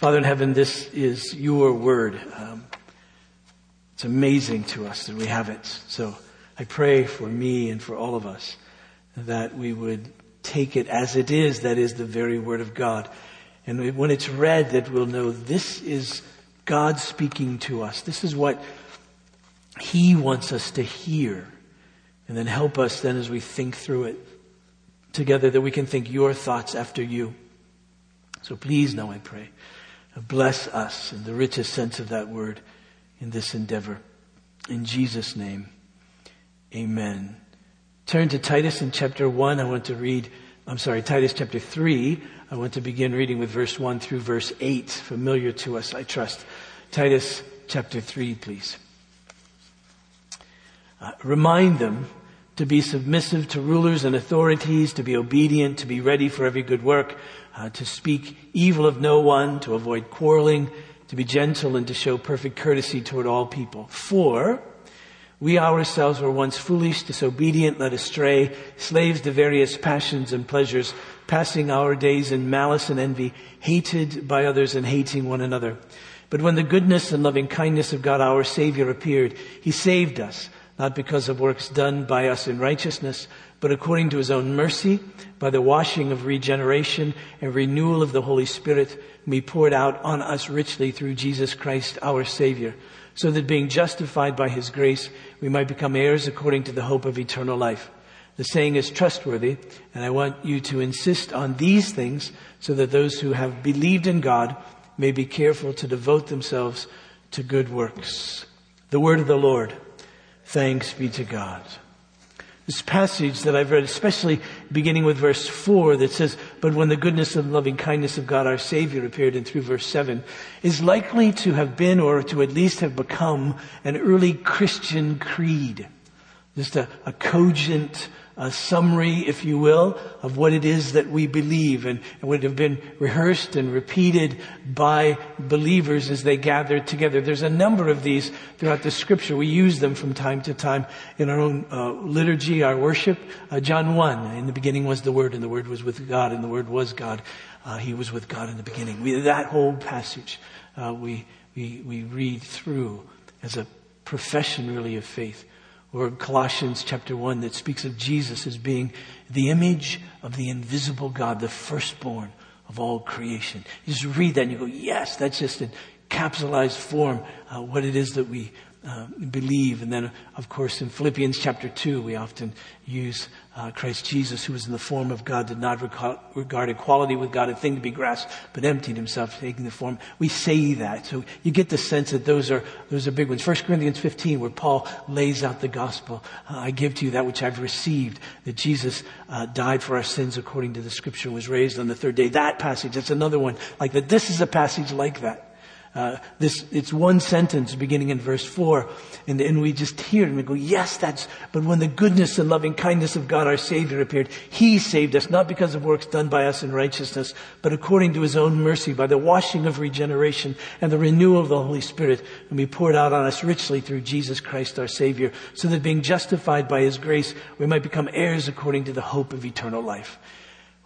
Father in heaven, this is your word. Um, it's amazing to us that we have it. So I pray for me and for all of us that we would take it as it is, that is the very word of God. And when it's read, that we'll know this is God speaking to us. This is what He wants us to hear. And then help us then as we think through it together that we can think your thoughts after you. So please now I pray. Bless us in the richest sense of that word in this endeavor. In Jesus' name, amen. Turn to Titus in chapter 1. I want to read, I'm sorry, Titus chapter 3. I want to begin reading with verse 1 through verse 8. Familiar to us, I trust. Titus chapter 3, please. Uh, remind them to be submissive to rulers and authorities, to be obedient, to be ready for every good work, uh, to speak evil of no one, to avoid quarreling, to be gentle and to show perfect courtesy toward all people. For we ourselves were once foolish, disobedient, led astray, slaves to various passions and pleasures, passing our days in malice and envy, hated by others and hating one another. But when the goodness and loving kindness of God our Savior appeared, He saved us not because of works done by us in righteousness, but according to his own mercy, by the washing of regeneration and renewal of the Holy Spirit, be poured out on us richly through Jesus Christ our Savior, so that being justified by his grace, we might become heirs according to the hope of eternal life. The saying is trustworthy, and I want you to insist on these things so that those who have believed in God may be careful to devote themselves to good works. The word of the Lord. Thanks be to God. This passage that I've read, especially beginning with verse 4 that says, But when the goodness and loving kindness of God our Savior appeared in through verse 7, is likely to have been or to at least have become an early Christian creed. Just a, a cogent a summary, if you will, of what it is that we believe and, would have been rehearsed and repeated by believers as they gathered together. There's a number of these throughout the scripture. We use them from time to time in our own uh, liturgy, our worship. Uh, John 1, in the beginning was the Word and the Word was with God and the Word was God. Uh, he was with God in the beginning. We, that whole passage uh, we, we, we read through as a profession really of faith or Colossians chapter 1 that speaks of Jesus as being the image of the invisible God, the firstborn of all creation. You just read that and you go, yes, that's just in capsulized form uh, what it is that we uh, believe. And then, of course, in Philippians chapter 2, we often use uh, Christ Jesus, who was in the form of God, did not regard equality with God a thing to be grasped, but emptied himself, taking the form. We say that. So you get the sense that those are, those are big ones. 1 Corinthians 15, where Paul lays out the gospel. Uh, I give to you that which I've received, that Jesus uh, died for our sins according to the scripture, was raised on the third day. That passage, that's another one like that. This is a passage like that. Uh, this, it's one sentence beginning in verse four, and, and we just hear it and we go, yes, that's, but when the goodness and loving kindness of God our Savior appeared, He saved us, not because of works done by us in righteousness, but according to His own mercy, by the washing of regeneration and the renewal of the Holy Spirit, and be poured out on us richly through Jesus Christ our Savior, so that being justified by His grace, we might become heirs according to the hope of eternal life.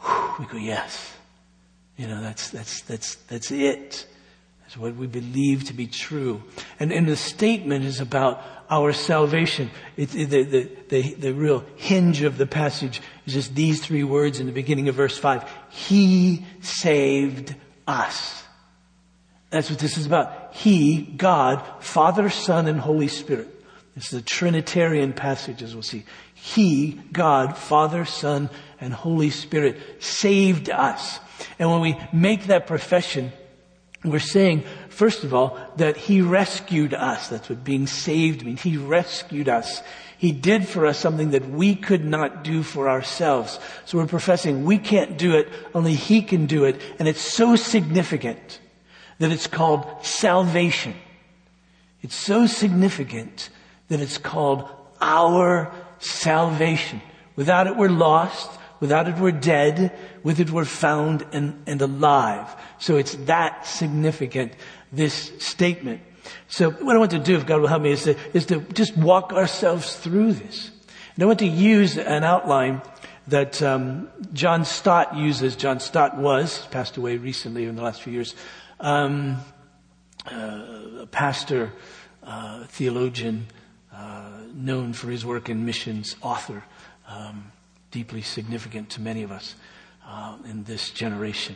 Whew, we go, yes. You know, that's, that's, that's, that's it what we believe to be true. And, and the statement is about our salvation. It, the, the, the, the real hinge of the passage is just these three words in the beginning of verse 5. He saved us. That's what this is about. He, God, Father, Son, and Holy Spirit. This is a Trinitarian passage, as we'll see. He, God, Father, Son, and Holy Spirit saved us. And when we make that profession, we're saying, first of all, that He rescued us. That's what being saved means. He rescued us. He did for us something that we could not do for ourselves. So we're professing we can't do it, only He can do it. And it's so significant that it's called salvation. It's so significant that it's called our salvation. Without it, we're lost. Without it, we're dead. With it, we're found and, and alive. So it's that significant, this statement. So what I want to do, if God will help me, is to, is to just walk ourselves through this. And I want to use an outline that um, John Stott uses. John Stott was, passed away recently in the last few years, um, uh, a pastor, uh, theologian, uh, known for his work in missions, author, um, deeply significant to many of us uh, in this generation.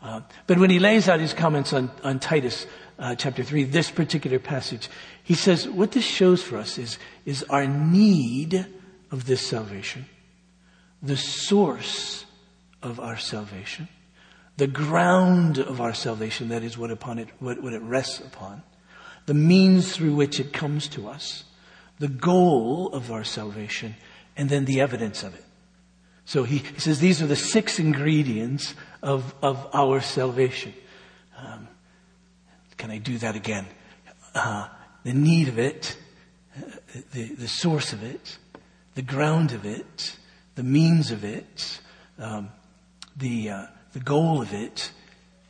Uh, but when he lays out his comments on, on Titus uh, chapter 3, this particular passage, he says what this shows for us is, is our need of this salvation, the source of our salvation, the ground of our salvation, that is what upon it, what, what it rests upon, the means through which it comes to us, the goal of our salvation, and then the evidence of it. So he, he says these are the six ingredients of, of our salvation. Um, can I do that again? Uh, the need of it, the, the source of it, the ground of it, the means of it, um, the, uh, the goal of it,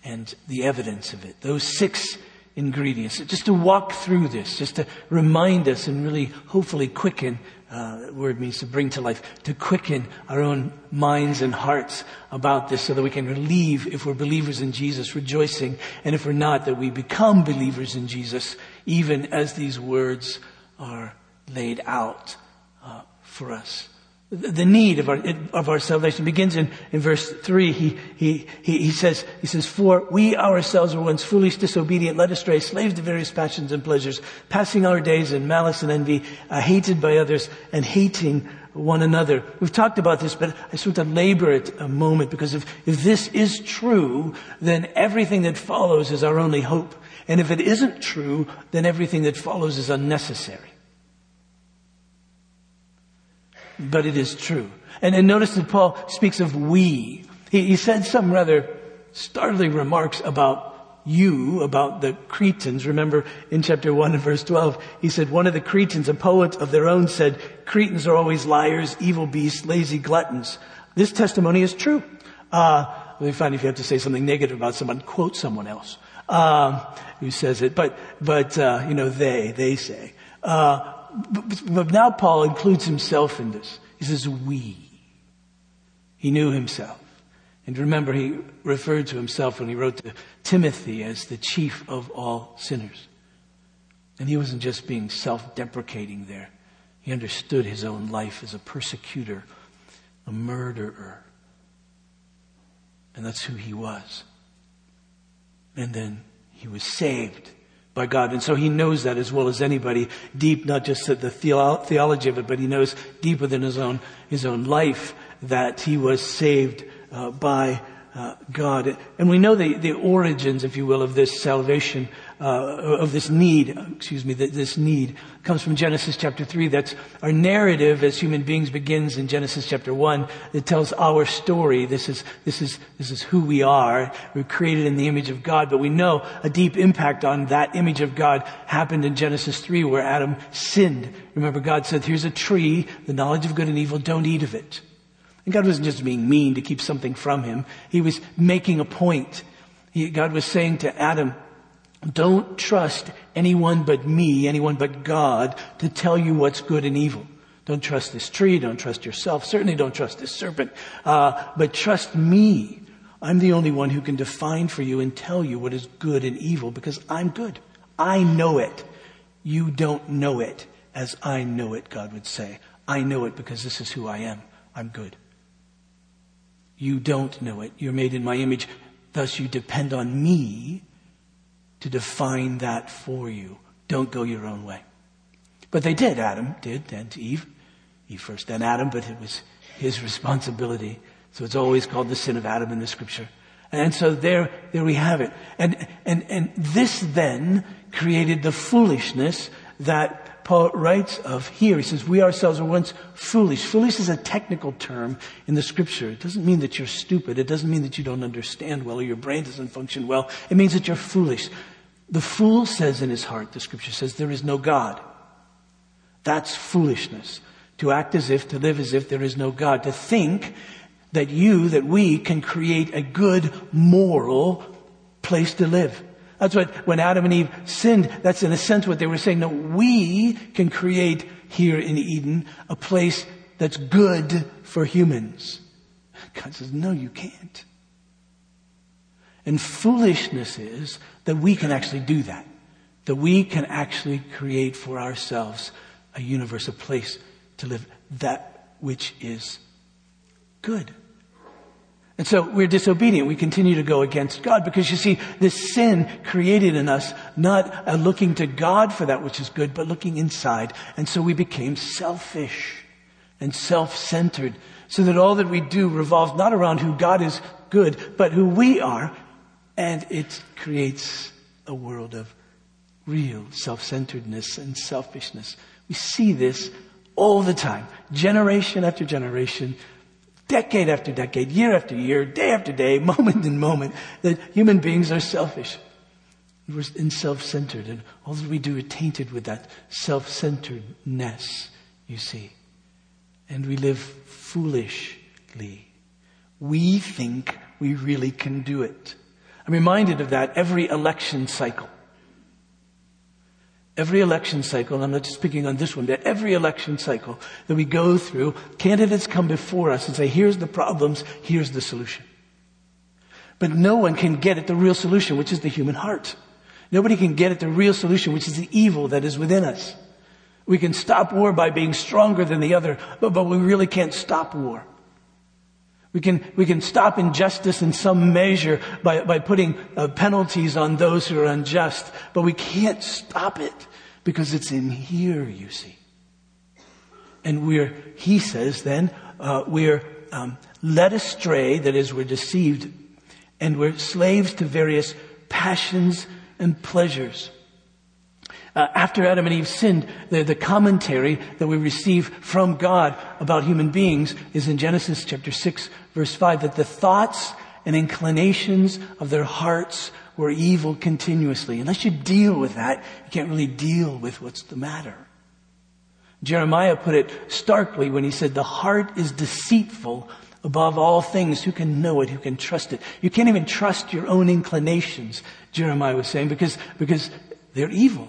and the evidence of it. Those six ingredients. Just to walk through this, just to remind us and really hopefully quicken, uh, word means to bring to life, to quicken our own minds and hearts about this so that we can relieve, if we're believers in Jesus, rejoicing, and if we're not, that we become believers in Jesus, even as these words are laid out uh, for us the need of our, of our salvation begins in, in verse three. He, he, he, he says, he says, for we ourselves were once foolish, disobedient, led astray, slaves to various passions and pleasures, passing our days in malice and envy, uh, hated by others and hating one another. We've talked about this, but I just want to labor it a moment because if, if this is true, then everything that follows is our only hope. And if it isn't true, then everything that follows is unnecessary. But it is true. And, and notice that Paul speaks of we. He, he said some rather startling remarks about you, about the Cretans. Remember in chapter 1 and verse 12, he said, one of the Cretans, a poet of their own said, Cretans are always liars, evil beasts, lazy gluttons. This testimony is true. Uh, we find if you have to say something negative about someone, quote someone else um, who says it. But, but uh, you know, they, they say. Uh, but now Paul includes himself in this. He says, we. He knew himself. And remember, he referred to himself when he wrote to Timothy as the chief of all sinners. And he wasn't just being self deprecating there, he understood his own life as a persecutor, a murderer. And that's who he was. And then he was saved by God. And so he knows that as well as anybody, deep, not just the theology of it, but he knows deeper than his own, his own life that he was saved uh, by uh, God. And we know the, the origins, if you will, of this salvation uh, of this need, excuse me, this need comes from Genesis chapter 3. That's our narrative as human beings begins in Genesis chapter 1. It tells our story. This is, this is, this is who we are. We're created in the image of God, but we know a deep impact on that image of God happened in Genesis 3 where Adam sinned. Remember God said, here's a tree, the knowledge of good and evil, don't eat of it. And God wasn't just being mean to keep something from him. He was making a point. He, God was saying to Adam, don't trust anyone but me, anyone but God to tell you what's good and evil. Don't trust this tree. Don't trust yourself. Certainly don't trust this serpent. Uh, but trust me. I'm the only one who can define for you and tell you what is good and evil because I'm good. I know it. You don't know it as I know it, God would say. I know it because this is who I am. I'm good. You don't know it. You're made in my image. Thus you depend on me to define that for you. Don't go your own way. But they did. Adam did, and Eve. Eve first, then Adam, but it was his responsibility. So it's always called the sin of Adam in the scripture. And so there, there we have it. And, and, and this then created the foolishness that Paul writes of here. He says, we ourselves were once foolish. Foolish is a technical term in the scripture. It doesn't mean that you're stupid. It doesn't mean that you don't understand well or your brain doesn't function well. It means that you're foolish. The fool says in his heart, the scripture says, there is no God. That's foolishness. To act as if, to live as if there is no God. To think that you, that we can create a good moral place to live. That's what, when Adam and Eve sinned, that's in a sense what they were saying. No, we can create here in Eden a place that's good for humans. God says, no, you can't. And foolishness is that we can actually do that. That we can actually create for ourselves a universe, a place to live that which is good. And so we're disobedient. We continue to go against God because you see, this sin created in us not uh, looking to God for that which is good, but looking inside. And so we became selfish and self-centered so that all that we do revolves not around who God is good, but who we are. And it creates a world of real self-centeredness and selfishness. We see this all the time, generation after generation, decade after decade, year after year, day after day, moment in moment, that human beings are selfish. In self-centered and all that we do is tainted with that self-centeredness, you see. And we live foolishly. We think we really can do it. I'm reminded of that every election cycle. Every election cycle, and I'm not just speaking on this one, but every election cycle that we go through, candidates come before us and say, here's the problems, here's the solution. But no one can get at the real solution, which is the human heart. Nobody can get at the real solution, which is the evil that is within us. We can stop war by being stronger than the other, but, but we really can't stop war. We can, we can stop injustice in some measure by, by putting uh, penalties on those who are unjust, but we can't stop it because it's in here, you see. And we're, he says then, uh, we're um, led astray, that is, we're deceived, and we're slaves to various passions and pleasures. Uh, after Adam and Eve sinned, the, the commentary that we receive from God about human beings is in Genesis chapter 6 verse 5 that the thoughts and inclinations of their hearts were evil continuously. Unless you deal with that, you can't really deal with what's the matter. Jeremiah put it starkly when he said, the heart is deceitful above all things. Who can know it? Who can trust it? You can't even trust your own inclinations, Jeremiah was saying, because, because they're evil.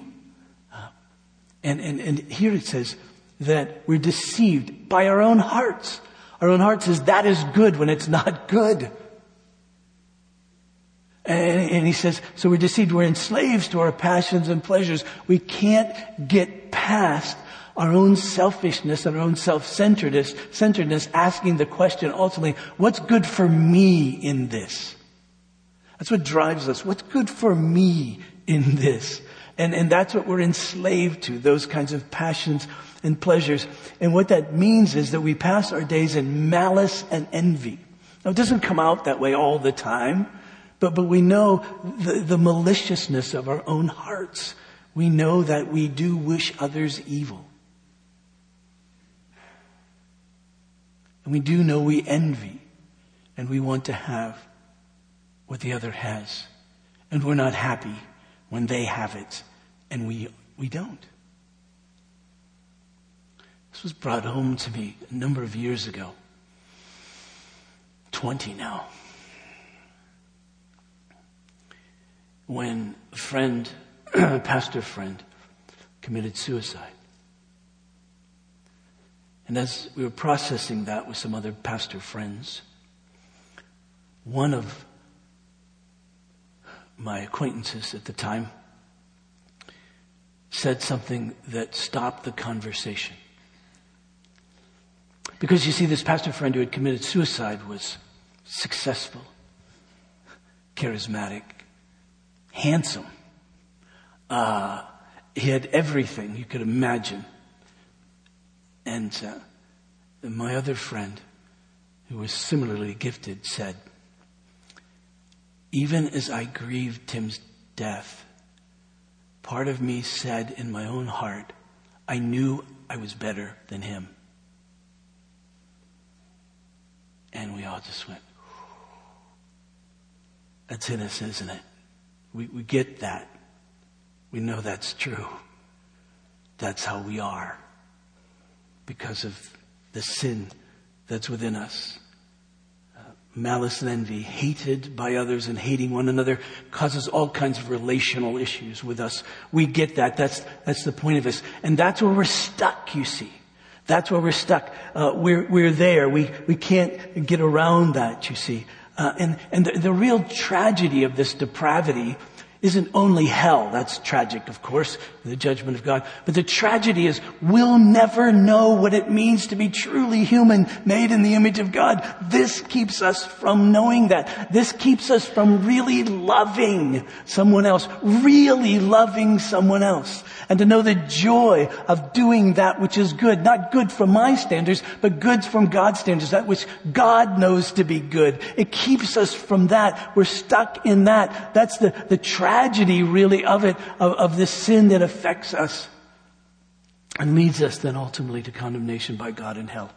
And, and, and here it says that we're deceived by our own hearts. Our own heart says that is good when it's not good. And, and, he says, so we're deceived, we're enslaved to our passions and pleasures. We can't get past our own selfishness and our own self-centeredness, centeredness, asking the question ultimately, what's good for me in this? That's what drives us. What's good for me in this? And, and that's what we're enslaved to, those kinds of passions and pleasures. And what that means is that we pass our days in malice and envy. Now, it doesn't come out that way all the time, but, but we know the, the maliciousness of our own hearts. We know that we do wish others evil. And we do know we envy and we want to have what the other has. And we're not happy when they have it and we, we don't. This was brought home to me a number of years ago. 20 now. When a friend, a pastor friend, committed suicide. And as we were processing that with some other pastor friends, one of my acquaintances at the time said something that stopped the conversation. Because you see, this pastor friend who had committed suicide was successful, charismatic, handsome. Uh, he had everything you could imagine. And uh, my other friend, who was similarly gifted, said, even as I grieved Tim's death, part of me said in my own heart, I knew I was better than him. And we all just went, that's in us, isn't it? We, we get that. We know that's true. That's how we are because of the sin that's within us malice and envy, hated by others and hating one another causes all kinds of relational issues with us. We get that. That's, that's the point of this. And that's where we're stuck, you see. That's where we're stuck. Uh, we're, we're there. We, we can't get around that, you see. Uh, and and the, the real tragedy of this depravity isn't only hell. That's tragic, of course, the judgment of God. But the tragedy is we'll never know what it means to be truly human, made in the image of God. This keeps us from knowing that. This keeps us from really loving someone else, really loving someone else. And to know the joy of doing that which is good. Not good from my standards, but good from God's standards. That which God knows to be good. It keeps us from that. We're stuck in that. That's the, the tragedy really of it, of, of this sin that affects us and leads us then ultimately to condemnation by God in hell.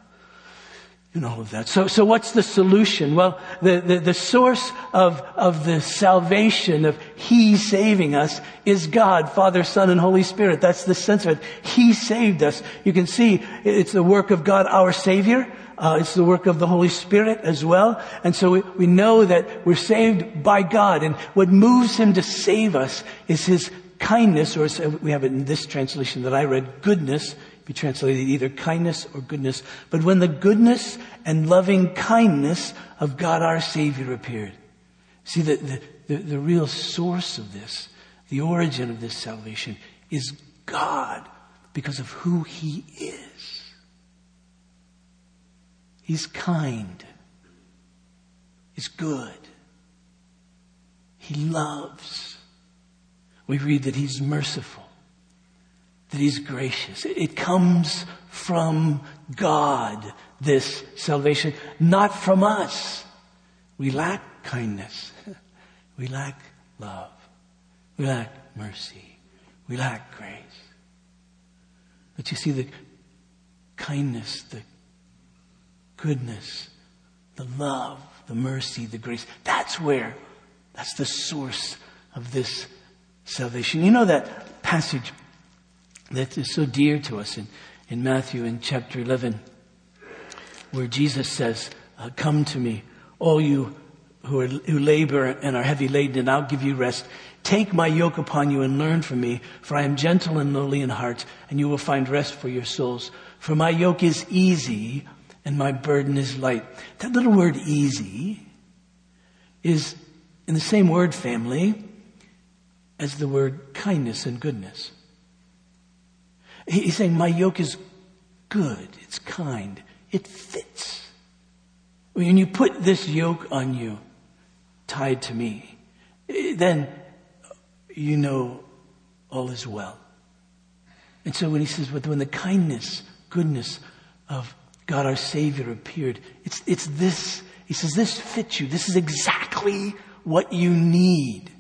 And all of that. So, so what's the solution? Well, the, the, the source of, of the salvation of He saving us is God, Father, Son, and Holy Spirit. That's the sense of it. He saved us. You can see it's the work of God, our Savior. Uh, it's the work of the Holy Spirit as well. And so we, we know that we're saved by God. And what moves Him to save us is His kindness, or we have it in this translation that I read, goodness, be translated either kindness or goodness. But when the goodness and loving kindness of God our Savior appeared. See, the, the, the, the real source of this, the origin of this salvation is God because of who He is. He's kind. He's good. He loves. We read that He's merciful, that He's gracious. It comes from God, this salvation, not from us. We lack kindness. We lack love. We lack mercy. We lack grace. But you see, the kindness, the goodness, the love, the mercy, the grace. That's where, that's the source of this salvation. You know that passage that is so dear to us in, in Matthew in chapter 11, where Jesus says, uh, Come to me, all you who, are, who labor and are heavy laden, and I'll give you rest. Take my yoke upon you and learn from me, for I am gentle and lowly in heart, and you will find rest for your souls. For my yoke is easy and my burden is light. That little word easy is in the same word family as the word kindness and goodness. He's saying, My yoke is good, it's kind, it fits. When you put this yoke on you, tied to me, then you know all is well. And so when he says, when the kindness, goodness of God our Savior appeared. It's, it's this. He says, this fits you. This is exactly what you need.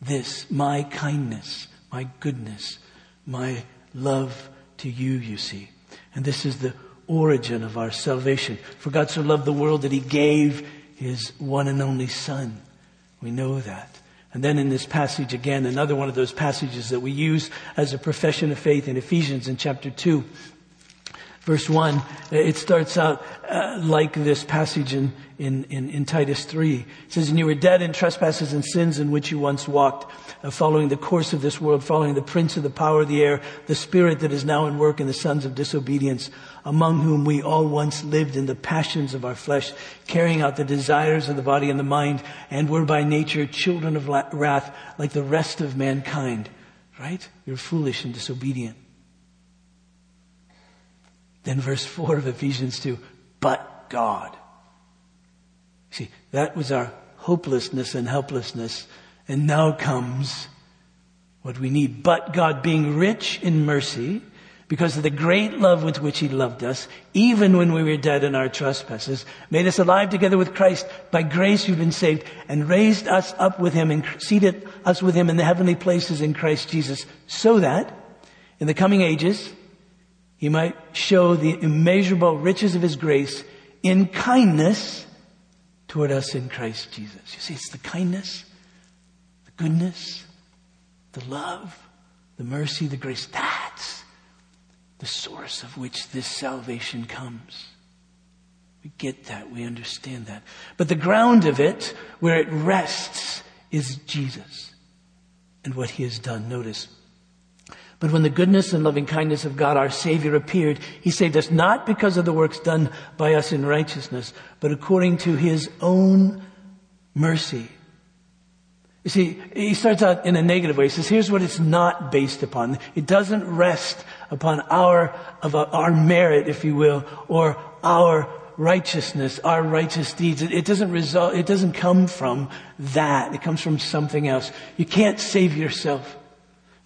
This, my kindness, my goodness, my love to you, you see. And this is the origin of our salvation. For God so loved the world that he gave his one and only Son. We know that. And then in this passage again, another one of those passages that we use as a profession of faith in Ephesians in chapter 2 verse 1, it starts out uh, like this passage in, in, in, in, Titus 3. It says, And you were dead in trespasses and sins in which you once walked, uh, following the course of this world, following the prince of the power of the air, the spirit that is now in work in the sons of disobedience, among whom we all once lived in the passions of our flesh, carrying out the desires of the body and the mind, and were by nature children of wrath like the rest of mankind. Right? You're foolish and disobedient. Then verse 4 of Ephesians 2, but God. See, that was our hopelessness and helplessness. And now comes what we need. But God being rich in mercy, because of the great love with which he loved us, even when we were dead in our trespasses, made us alive together with Christ. By grace you've been saved and raised us up with him and seated us with him in the heavenly places in Christ Jesus so that in the coming ages, he might show the immeasurable riches of his grace in kindness toward us in Christ Jesus. You see, it's the kindness, the goodness, the love, the mercy, the grace. That's the source of which this salvation comes. We get that. We understand that. But the ground of it, where it rests, is Jesus and what he has done. Notice but when the goodness and loving kindness of God our Savior appeared, He saved us not because of the works done by us in righteousness, but according to His own mercy. You see, he starts out in a negative way. He says, here's what it's not based upon. It doesn't rest upon our, of our merit, if you will, or our righteousness, our righteous deeds. It, it doesn't result, it doesn't come from that. It comes from something else. You can't save yourself.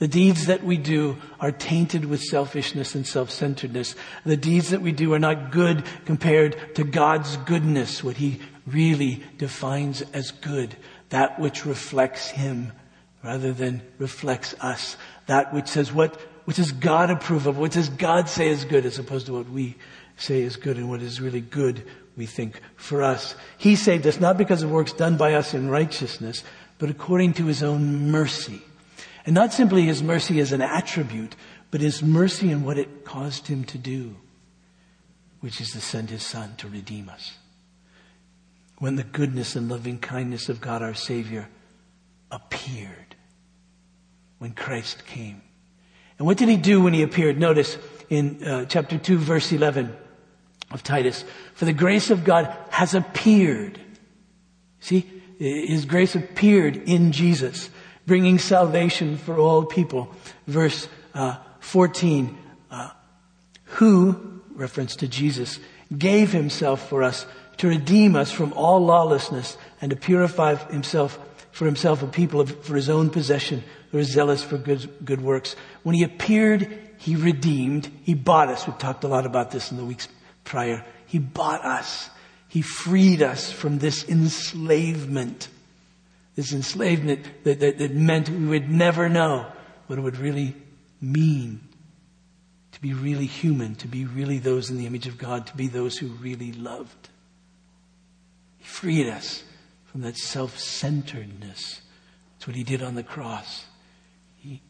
The deeds that we do are tainted with selfishness and self-centeredness. The deeds that we do are not good compared to God's goodness, what He really defines as good. That which reflects Him rather than reflects us. That which says what, what does God approve of? What does God say is good as opposed to what we say is good and what is really good we think for us. He saved us not because of works done by us in righteousness, but according to His own mercy. And not simply his mercy as an attribute, but his mercy in what it caused him to do, which is to send his son to redeem us. When the goodness and loving kindness of God our Savior appeared, when Christ came. And what did he do when he appeared? Notice in uh, chapter 2, verse 11 of Titus, for the grace of God has appeared. See, his grace appeared in Jesus bringing salvation for all people. Verse uh, 14, uh, who, reference to Jesus, gave himself for us to redeem us from all lawlessness and to purify himself for himself a people of, for his own possession who are zealous for good, good works. When he appeared, he redeemed, he bought us. We've talked a lot about this in the weeks prior. He bought us. He freed us from this enslavement this enslavement that, that, that meant we would never know what it would really mean to be really human, to be really those in the image of God, to be those who really loved. He freed us from that self-centeredness. That's what he did on the cross. He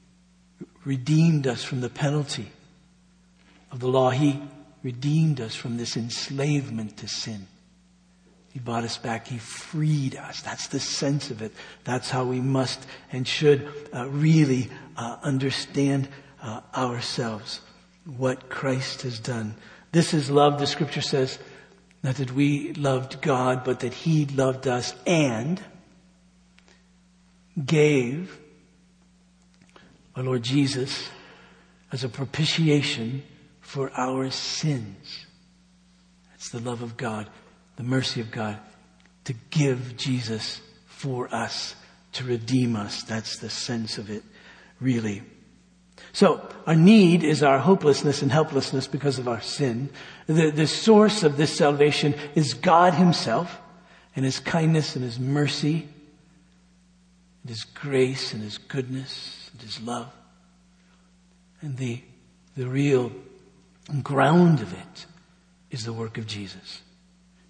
redeemed us from the penalty of the law. He redeemed us from this enslavement to sin. He bought us back. He freed us. That's the sense of it. That's how we must and should uh, really uh, understand uh, ourselves, what Christ has done. This is love, the scripture says, not that we loved God, but that He loved us and gave our Lord Jesus as a propitiation for our sins. That's the love of God the mercy of God to give Jesus for us, to redeem us. That's the sense of it, really. So, our need is our hopelessness and helplessness because of our sin. The, the source of this salvation is God Himself and His kindness and His mercy and His grace and His goodness and His love. And the, the real ground of it is the work of Jesus.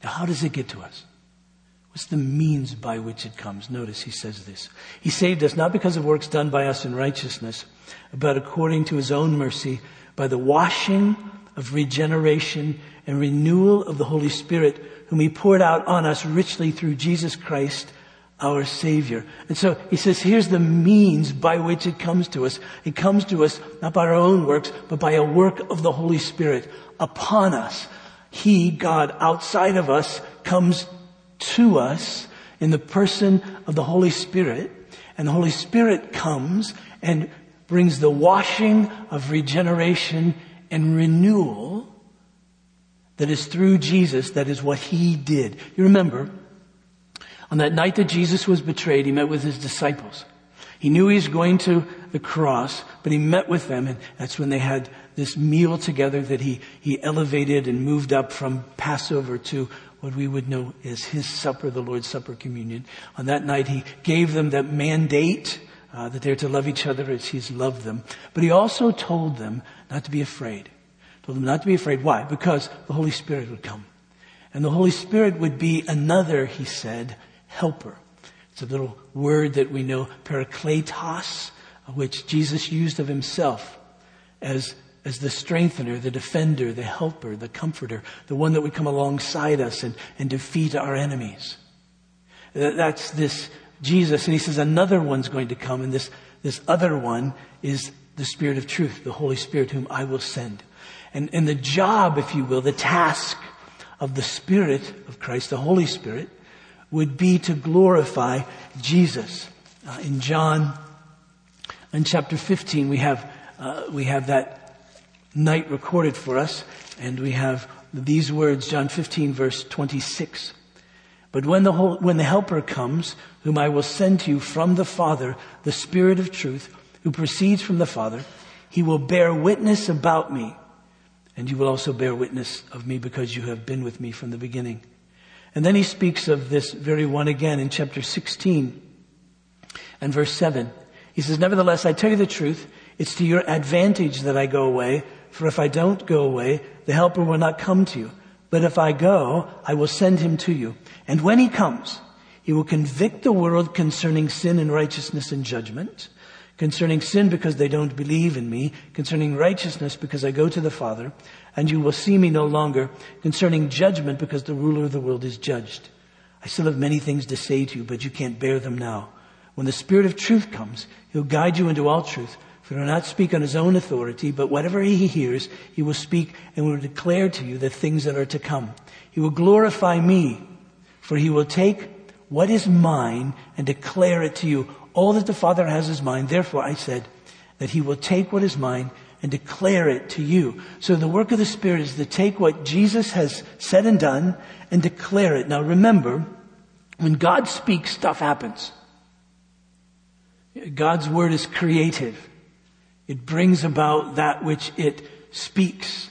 Now, how does it get to us? What's the means by which it comes? Notice he says this. He saved us not because of works done by us in righteousness, but according to his own mercy, by the washing of regeneration and renewal of the Holy Spirit, whom he poured out on us richly through Jesus Christ, our Savior. And so he says, here's the means by which it comes to us. It comes to us not by our own works, but by a work of the Holy Spirit upon us. He, God, outside of us, comes to us in the person of the Holy Spirit. And the Holy Spirit comes and brings the washing of regeneration and renewal that is through Jesus. That is what He did. You remember, on that night that Jesus was betrayed, He met with His disciples. He knew he was going to the cross, but he met with them and that's when they had this meal together that he, he elevated and moved up from Passover to what we would know as his supper, the Lord's Supper communion. On that night, he gave them that mandate uh, that they're to love each other as he's loved them. But he also told them not to be afraid. Told them not to be afraid. Why? Because the Holy Spirit would come. And the Holy Spirit would be another, he said, helper. It's a little word that we know, parakletos, which Jesus used of himself as, as the strengthener, the defender, the helper, the comforter, the one that would come alongside us and, and defeat our enemies. That's this Jesus. And he says another one's going to come and this, this other one is the Spirit of truth, the Holy Spirit whom I will send. And, and the job, if you will, the task of the Spirit of Christ, the Holy Spirit, would be to glorify Jesus. Uh, in John, in chapter 15, we have, uh, we have that night recorded for us, and we have these words, John 15 verse 26. But when the, whole, when the Helper comes, whom I will send to you from the Father, the Spirit of truth, who proceeds from the Father, he will bear witness about me. And you will also bear witness of me because you have been with me from the beginning. And then he speaks of this very one again in chapter 16 and verse 7. He says, Nevertheless, I tell you the truth. It's to your advantage that I go away. For if I don't go away, the helper will not come to you. But if I go, I will send him to you. And when he comes, he will convict the world concerning sin and righteousness and judgment. Concerning sin because they don't believe in me. Concerning righteousness because I go to the Father. And you will see me no longer. Concerning judgment because the ruler of the world is judged. I still have many things to say to you, but you can't bear them now. When the Spirit of truth comes, He'll guide you into all truth. For he will not speak on his own authority, but whatever he hears, he will speak and will declare to you the things that are to come. He will glorify me, for he will take what is mine and declare it to you. All that the Father has is mine. Therefore, I said that he will take what is mine and declare it to you. So the work of the Spirit is to take what Jesus has said and done and declare it. Now remember, when God speaks, stuff happens. God's word is creative. It brings about that which it speaks.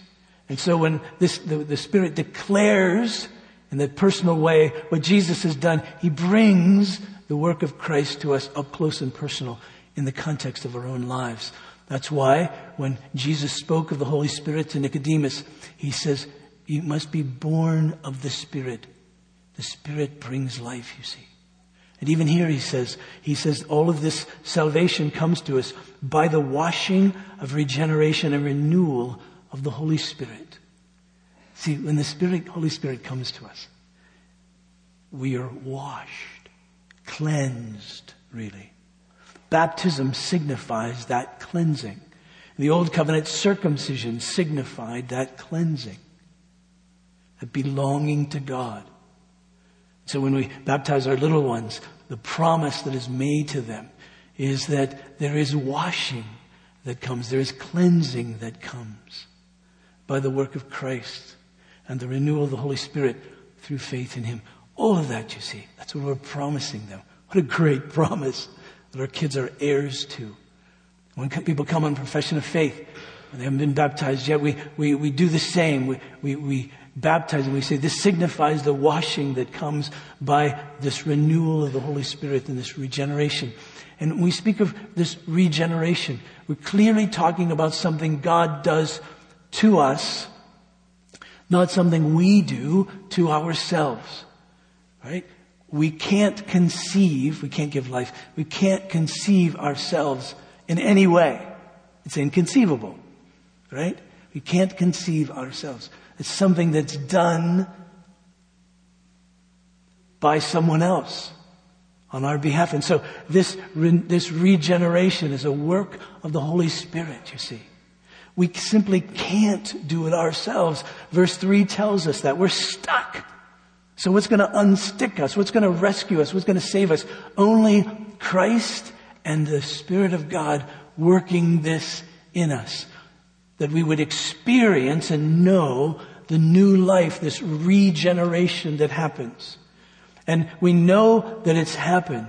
And so when this, the, the Spirit declares in that personal way what Jesus has done, He brings the work of Christ to us up close and personal in the context of our own lives. That's why when Jesus spoke of the Holy Spirit to Nicodemus, He says, you must be born of the Spirit. The Spirit brings life, you see. And even here he says, he says all of this salvation comes to us by the washing of regeneration and renewal of the Holy Spirit. See, when the Spirit, Holy Spirit comes to us, we are washed, cleansed, really. Baptism signifies that cleansing. The Old Covenant circumcision signified that cleansing, that belonging to God. So when we baptize our little ones, the promise that is made to them is that there is washing that comes, there is cleansing that comes by the work of Christ and the renewal of the Holy Spirit through faith in Him. All of that, you see, that's what we're promising them. What a great promise that our kids are heirs to. When people come on profession of faith, and they haven't been baptized yet, we, we, we do the same. We, we, we baptize and we say this signifies the washing that comes by this renewal of the Holy Spirit and this regeneration. And when we speak of this regeneration, we're clearly talking about something God does to us, not something we do to ourselves. Right? We can't conceive, we can't give life, we can't conceive ourselves in any way. It's inconceivable. Right? We can't conceive ourselves. It's something that's done by someone else on our behalf. And so this, this regeneration is a work of the Holy Spirit, you see. We simply can't do it ourselves. Verse 3 tells us that we're stuck. So what's going to unstick us? What's going to rescue us? What's going to save us? Only Christ and the Spirit of God working this in us that we would experience and know the new life, this regeneration that happens. And we know that it's happened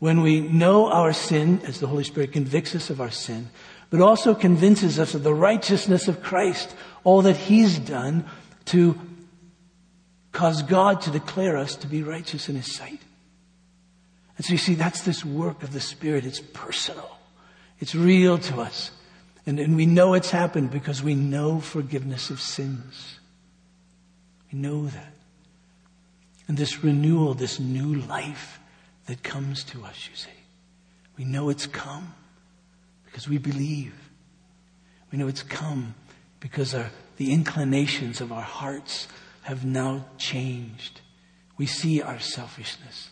when we know our sin, as the Holy Spirit convicts us of our sin, but also convinces us of the righteousness of Christ, all that He's done to cause God to declare us to be righteous in His sight. And so you see, that's this work of the Spirit. It's personal. It's real to us. And, and we know it's happened because we know forgiveness of sins. We know that. And this renewal, this new life that comes to us, you see. We know it's come because we believe. We know it's come because our, the inclinations of our hearts have now changed. We see our selfishness.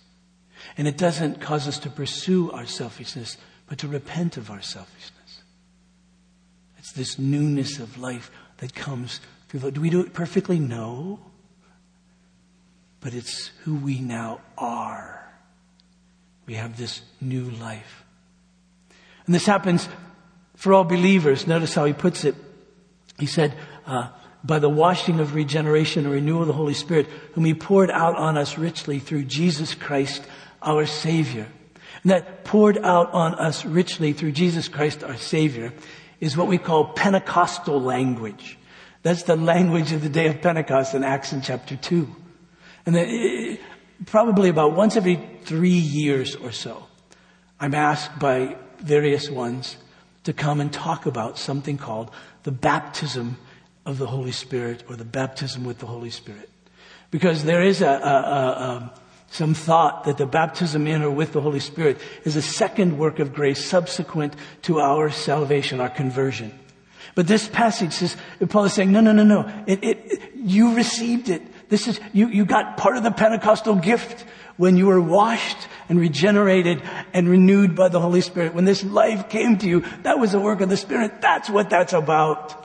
And it doesn't cause us to pursue our selfishness, but to repent of our selfishness. It's this newness of life that comes through. Do we do it perfectly? No. but it's who we now are. We have this new life. And this happens for all believers. Notice how he puts it. He said, uh, by the washing of regeneration and renewal of the Holy Spirit, whom he poured out on us richly through Jesus Christ, our Savior. And that poured out on us richly through Jesus Christ, our Savior, is what we call Pentecostal language. That's the language of the day of Pentecost in Acts in chapter 2. And then, eh, probably about once every three years or so, I'm asked by various ones to come and talk about something called the baptism of the Holy Spirit or the baptism with the Holy Spirit. Because there is a, a, a, um, some thought that the baptism in or with the Holy Spirit is a second work of grace subsequent to our salvation, our conversion. But this passage says, Paul is saying, no, no, no, no. It, it, you received it. This is, you, you got part of the Pentecostal gift when you were washed and regenerated and renewed by the Holy Spirit. When this life came to you, that was the work of the Spirit. That's what that's about.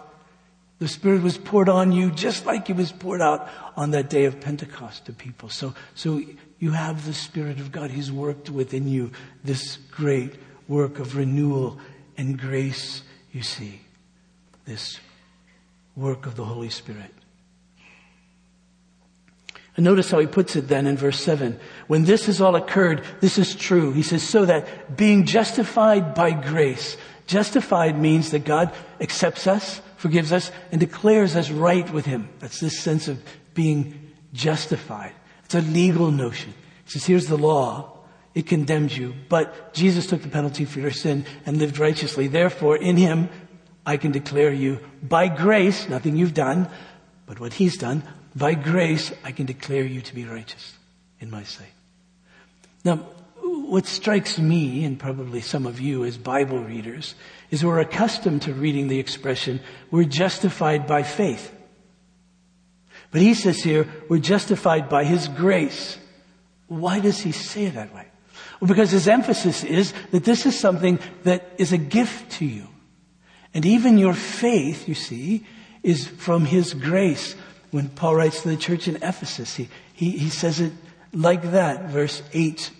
The Spirit was poured on you just like it was poured out on that day of Pentecost to people. So, so you have the Spirit of God. He's worked within you this great work of renewal and grace, you see. This work of the Holy Spirit. And notice how he puts it then in verse 7. When this has all occurred, this is true. He says, so that being justified by grace, justified means that God accepts us, forgives us, and declares us right with him. That's this sense of being justified. It's a legal notion. He says, here's the law. It condemns you, but Jesus took the penalty for your sin and lived righteously. Therefore, in him, I can declare you by grace, nothing you've done, but what he's done, by grace, I can declare you to be righteous in my sight. Now, what strikes me, and probably some of you as Bible readers, is we're accustomed to reading the expression, we're justified by faith. But he says here, we're justified by his grace. Why does he say it that way? Well, because his emphasis is that this is something that is a gift to you. And even your faith, you see, is from his grace when Paul writes to the church in Ephesus. He, he, he says it like that, verse 8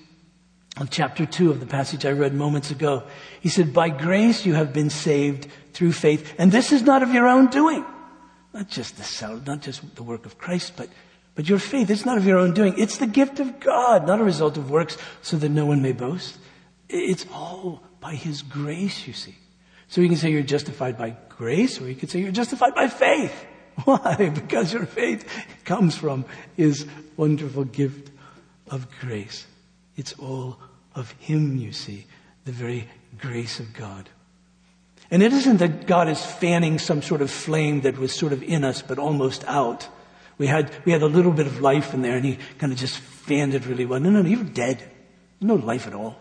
of chapter 2 of the passage I read moments ago. He said, By grace you have been saved through faith, and this is not of your own doing. Not just the not just the work of Christ, but, but your faith. It's not of your own doing. It's the gift of God, not a result of works, so that no one may boast. It's all by His grace, you see. So you can say you're justified by grace, or you could say you're justified by faith. Why? Because your faith comes from His wonderful gift of grace. It's all of Him, you see, the very grace of God. And it isn't that God is fanning some sort of flame that was sort of in us but almost out. We had, we had a little bit of life in there and He kind of just fanned it really well. No, no, no, you're dead. No life at all.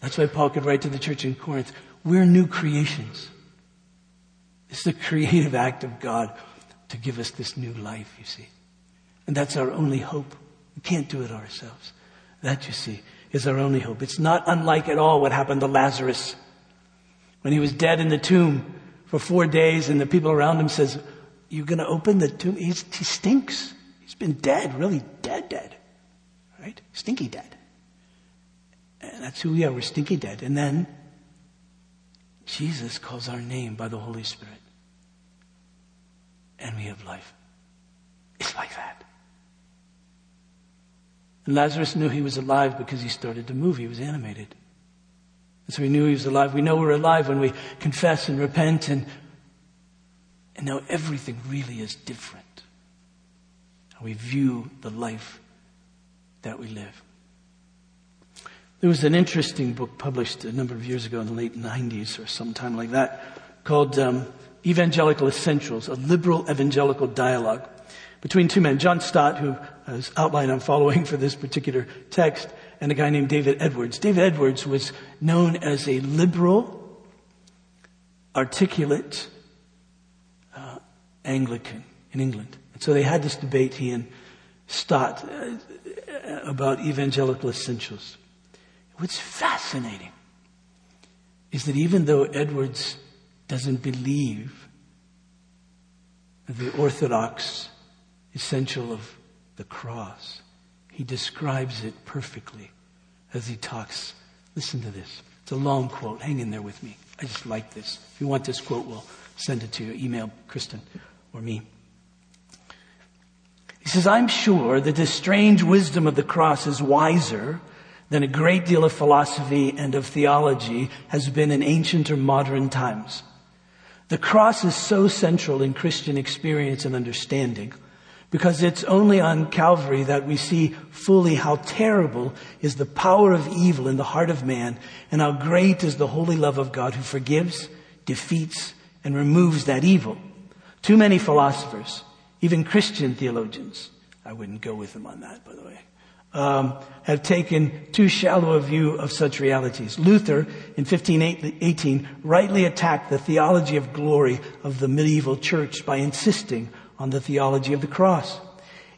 That's why Paul could write to the church in Corinth, we're new creations. It's the creative act of God to give us this new life, you see. And that's our only hope. We can't do it ourselves. That, you see, is our only hope. It's not unlike at all what happened to Lazarus when he was dead in the tomb for four days and the people around him says, you're going to open the tomb? He's, he stinks. He's been dead, really dead, dead. Right? Stinky dead. And that's who we are. We're stinky dead. And then Jesus calls our name by the Holy Spirit and we have life. It's like that. And Lazarus knew he was alive because he started to move. He was animated. And so he knew he was alive. We know we're alive when we confess and repent and, and now everything really is different. How we view the life that we live. There was an interesting book published a number of years ago in the late 90s or sometime like that called um, Evangelical Essentials, a liberal evangelical dialogue between two men, John Stott, who outline I'm following for this particular text, and a guy named David Edwards. David Edwards was known as a liberal, articulate uh, Anglican in England. And so they had this debate, he and Stott, uh, about evangelical essentials. What's fascinating is that even though Edwards doesn't believe the orthodox essential of the cross. He describes it perfectly as he talks. Listen to this. It's a long quote. Hang in there with me. I just like this. If you want this quote, we'll send it to you. Email Kristen or me. He says, I'm sure that this strange wisdom of the cross is wiser than a great deal of philosophy and of theology has been in ancient or modern times. The cross is so central in Christian experience and understanding because it's only on Calvary that we see fully how terrible is the power of evil in the heart of man and how great is the holy love of God who forgives, defeats, and removes that evil. Too many philosophers, even Christian theologians, I wouldn't go with them on that, by the way, um, have taken too shallow a view of such realities. Luther, in 1518, rightly attacked the theology of glory of the medieval church by insisting on the theology of the cross.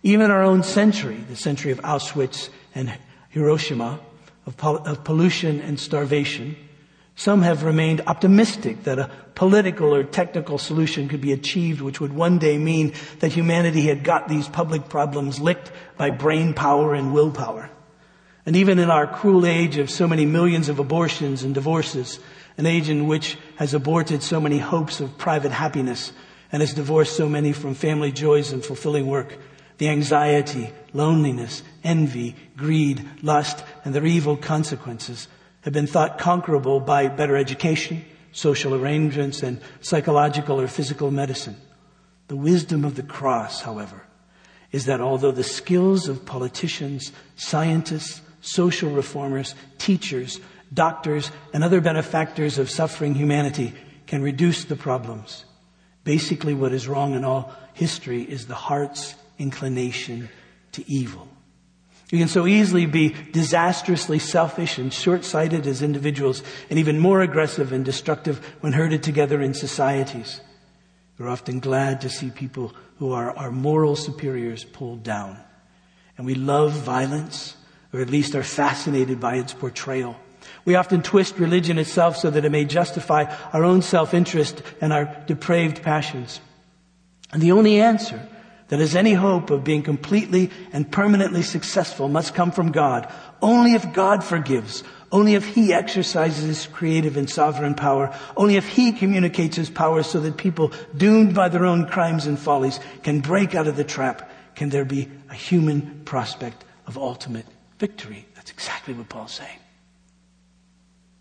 Even our own century, the century of Auschwitz and Hiroshima, of, pol- of pollution and starvation, some have remained optimistic that a political or technical solution could be achieved which would one day mean that humanity had got these public problems licked by brain power and willpower. And even in our cruel age of so many millions of abortions and divorces, an age in which has aborted so many hopes of private happiness and has divorced so many from family joys and fulfilling work, the anxiety, loneliness, envy, greed, lust, and their evil consequences have been thought conquerable by better education, social arrangements, and psychological or physical medicine. The wisdom of the cross, however, is that although the skills of politicians, scientists, social reformers, teachers, doctors, and other benefactors of suffering humanity can reduce the problems, basically what is wrong in all history is the heart's inclination to evil. We can so easily be disastrously selfish and short-sighted as individuals and even more aggressive and destructive when herded together in societies. We're often glad to see people who are our moral superiors pulled down. And we love violence, or at least are fascinated by its portrayal. We often twist religion itself so that it may justify our own self-interest and our depraved passions. And the only answer that has any hope of being completely and permanently successful must come from God. Only if God forgives, only if He exercises His creative and sovereign power, only if He communicates His power so that people doomed by their own crimes and follies can break out of the trap, can there be a human prospect of ultimate victory. That's exactly what Paul's saying.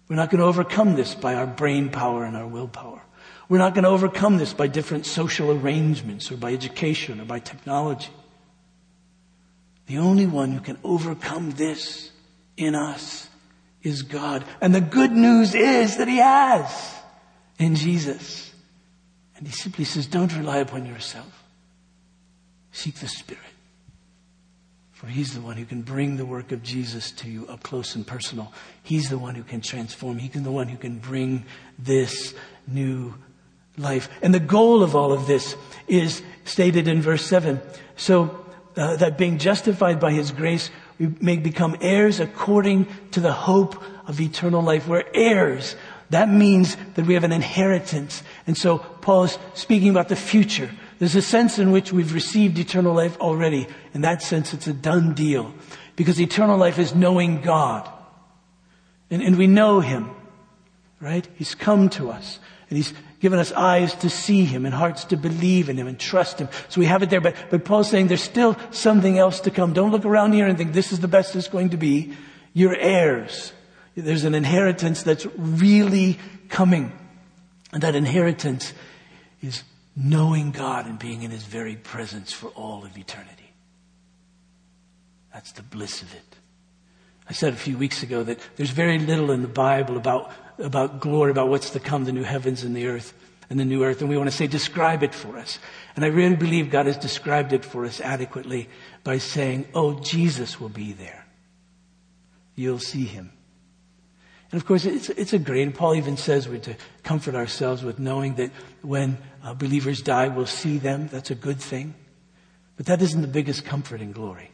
We're not going to overcome this by our brain power and our willpower. We're not going to overcome this by different social arrangements or by education or by technology. The only one who can overcome this in us is God. And the good news is that He has in Jesus. And He simply says, don't rely upon yourself. Seek the Spirit. For He's the one who can bring the work of Jesus to you up close and personal. He's the one who can transform. He's the one who can bring this new life. And the goal of all of this is stated in verse 7. So uh, that being justified by his grace, we may become heirs according to the hope of eternal life. We're heirs. That means that we have an inheritance. And so Paul is speaking about the future. There's a sense in which we've received eternal life already. In that sense, it's a done deal. Because eternal life is knowing God. And, and we know Him. Right? He's come to us. And He's given us eyes to see him and hearts to believe in him and trust him. So we have it there. But, but Paul's saying there's still something else to come. Don't look around here and think this is the best it's going to be. You're heirs. There's an inheritance that's really coming. And that inheritance is knowing God and being in his very presence for all of eternity. That's the bliss of it. I said a few weeks ago that there's very little in the Bible about about glory, about what's to come, the new heavens and the earth and the new earth. And we want to say, describe it for us. And I really believe God has described it for us adequately by saying, oh, Jesus will be there. You'll see him. And of course, it's, it's a great, and Paul even says we're to comfort ourselves with knowing that when uh, believers die, we'll see them. That's a good thing. But that isn't the biggest comfort in glory.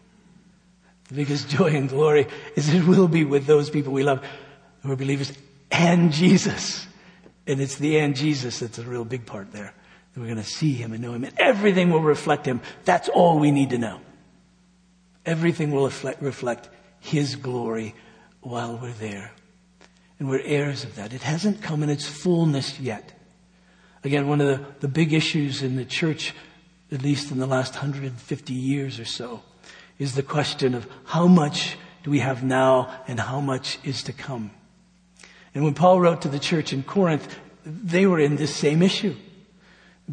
The biggest joy in glory is it will be with those people we love who are believers and Jesus. And it's the and Jesus that's a real big part there. We're going to see him and know him and everything will reflect him. That's all we need to know. Everything will reflect His glory while we're there. And we're heirs of that. It hasn't come in its fullness yet. Again, one of the, the big issues in the church, at least in the last 150 years or so, is the question of how much do we have now and how much is to come. And when Paul wrote to the church in Corinth, they were in this same issue.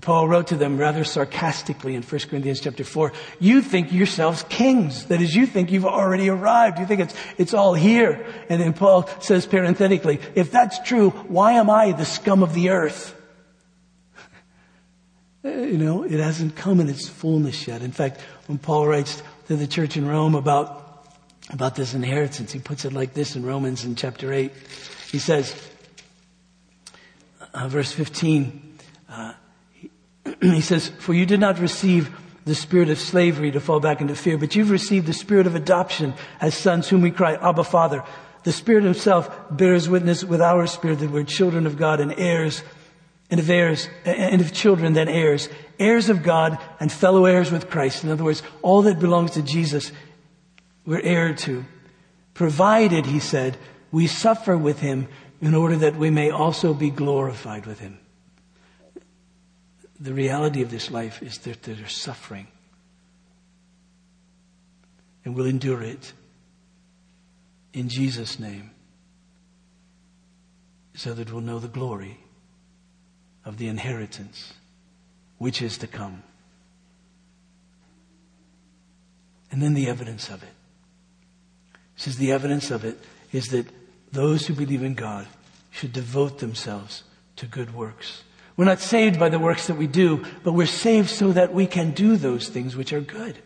Paul wrote to them rather sarcastically in 1 Corinthians chapter 4, you think yourselves kings. That is, you think you've already arrived. You think it's, it's all here. And then Paul says parenthetically, if that's true, why am I the scum of the earth? You know, it hasn't come in its fullness yet. In fact, when Paul writes to the church in Rome about, about this inheritance, he puts it like this in Romans in chapter 8. He says, uh, verse 15, uh, he says, For you did not receive the spirit of slavery to fall back into fear, but you've received the spirit of adoption as sons whom we cry, Abba Father. The Spirit Himself bears witness with our spirit that we're children of God and heirs, and of heirs, and of children then heirs, heirs of God and fellow heirs with Christ. In other words, all that belongs to Jesus, we're heir to. Provided, He said, we suffer with Him in order that we may also be glorified with Him the reality of this life is that there's suffering. And we'll endure it in Jesus' name so that we'll know the glory of the inheritance which is to come. And then the evidence of it. says the evidence of it is that those who believe in God should devote themselves to good works. We're not saved by the works that we do, but we're saved so that we can do those things which are good.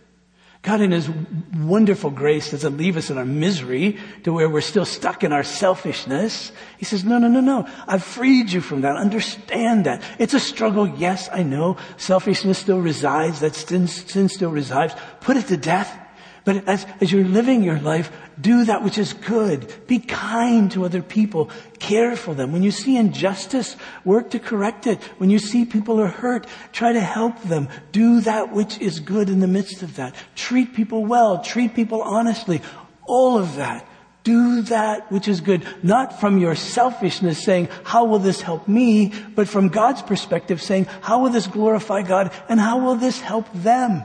God in His wonderful grace doesn't leave us in our misery to where we're still stuck in our selfishness. He says, no, no, no, no. I've freed you from that. Understand that. It's a struggle. Yes, I know. Selfishness still resides. That sin, sin still resides. Put it to death. But as, as you're living your life, do that which is good. Be kind to other people. Care for them. When you see injustice, work to correct it. When you see people are hurt, try to help them. Do that which is good in the midst of that. Treat people well. Treat people honestly. All of that. Do that which is good. Not from your selfishness saying, how will this help me? But from God's perspective saying, how will this glorify God? And how will this help them?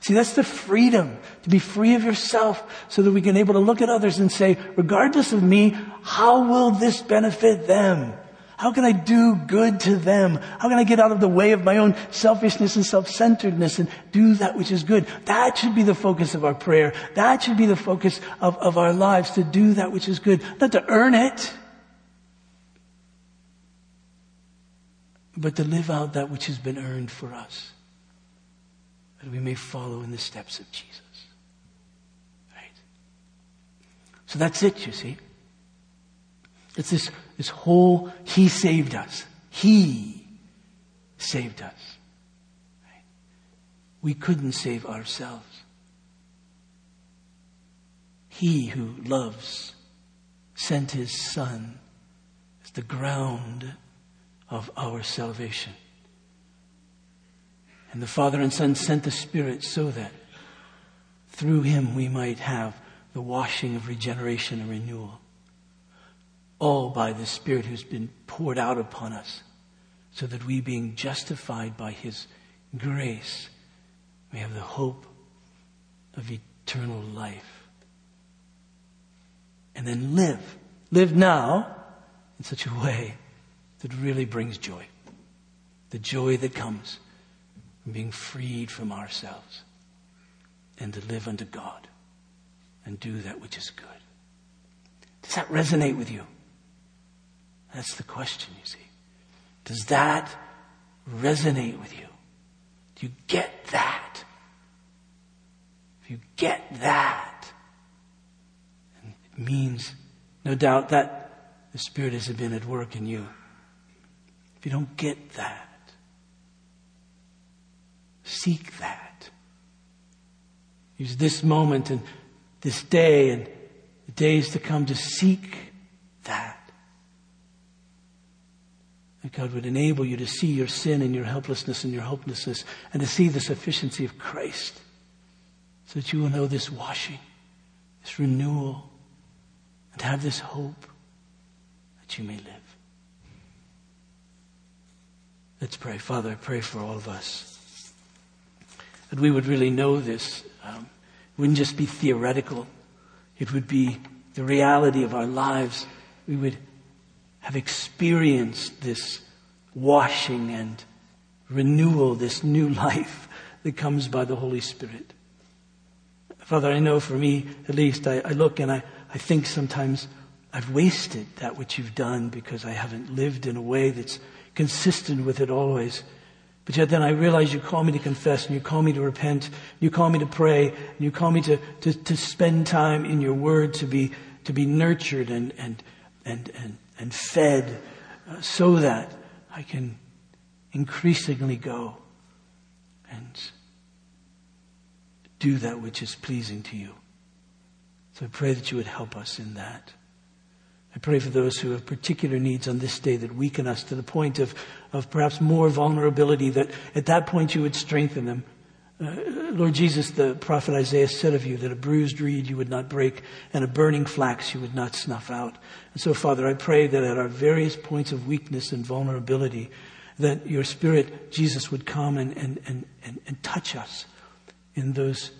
See, that's the freedom to be free of yourself so that we can able to look at others and say, regardless of me, how will this benefit them? How can I do good to them? How can I get out of the way of my own selfishness and self-centeredness and do that which is good? That should be the focus of our prayer. That should be the focus of, of our lives to do that which is good. Not to earn it, but to live out that which has been earned for us that we may follow in the steps of Jesus. Right? So that's it, you see. It's this, this whole, He saved us. He saved us. Right? We couldn't save ourselves. He who loves sent His Son as the ground of our salvation. And the Father and Son sent the Spirit so that through him we might have the washing of regeneration and renewal. All by the Spirit who's been poured out upon us, so that we, being justified by his grace, may have the hope of eternal life. And then live. Live now in such a way that really brings joy. The joy that comes being freed from ourselves and to live unto God and do that which is good. Does that resonate with you? That's the question, you see. Does that resonate with you? Do you get that? If you get that, it means, no doubt, that the Spirit has been at work in you. If you don't get that, Seek that. Use this moment and this day and the days to come to seek that. That God would enable you to see your sin and your helplessness and your hopelessness and to see the sufficiency of Christ so that you will know this washing, this renewal, and have this hope that you may live. Let's pray. Father, I pray for all of us that we would really know this. Um, it wouldn't just be theoretical, it would be the reality of our lives. We would have experienced this washing and renewal, this new life that comes by the Holy Spirit. Father, I know for me, at least, I, I look and I, I think sometimes I've wasted that which you've done because I haven't lived in a way that's consistent with it always. But yet then I realize you call me to confess and you call me to repent, you call me to pray, and you call me to, to, to spend time in your word to be, to be nurtured and, and, and, and, and fed uh, so that I can increasingly go and do that which is pleasing to you. So I pray that you would help us in that. I pray for those who have particular needs on this day that weaken us to the point of, of perhaps more vulnerability, that at that point you would strengthen them. Uh, Lord Jesus, the prophet Isaiah said of you that a bruised reed you would not break and a burning flax you would not snuff out. And so, Father, I pray that at our various points of weakness and vulnerability, that your Spirit, Jesus, would come and, and, and, and, and touch us in those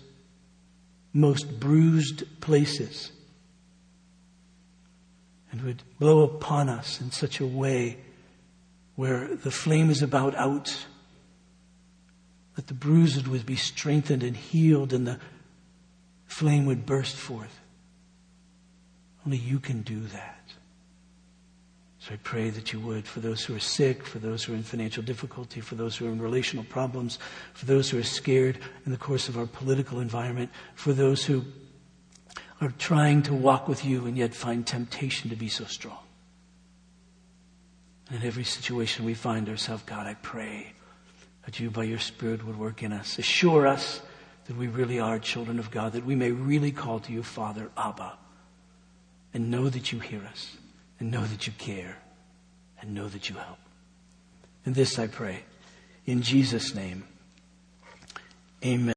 most bruised places and would blow upon us in such a way where the flame is about out, that the bruised would be strengthened and healed and the flame would burst forth. Only you can do that. So I pray that you would for those who are sick, for those who are in financial difficulty, for those who are in relational problems, for those who are scared in the course of our political environment, for those who are trying to walk with you and yet find temptation to be so strong. And in every situation we find ourselves, God, I pray that you by your Spirit would work in us. Assure us that we really are children of God, that we may really call to you, Father, Abba, and know that you hear us, and know that you care, and know that you help. And this I pray. In Jesus' name, amen.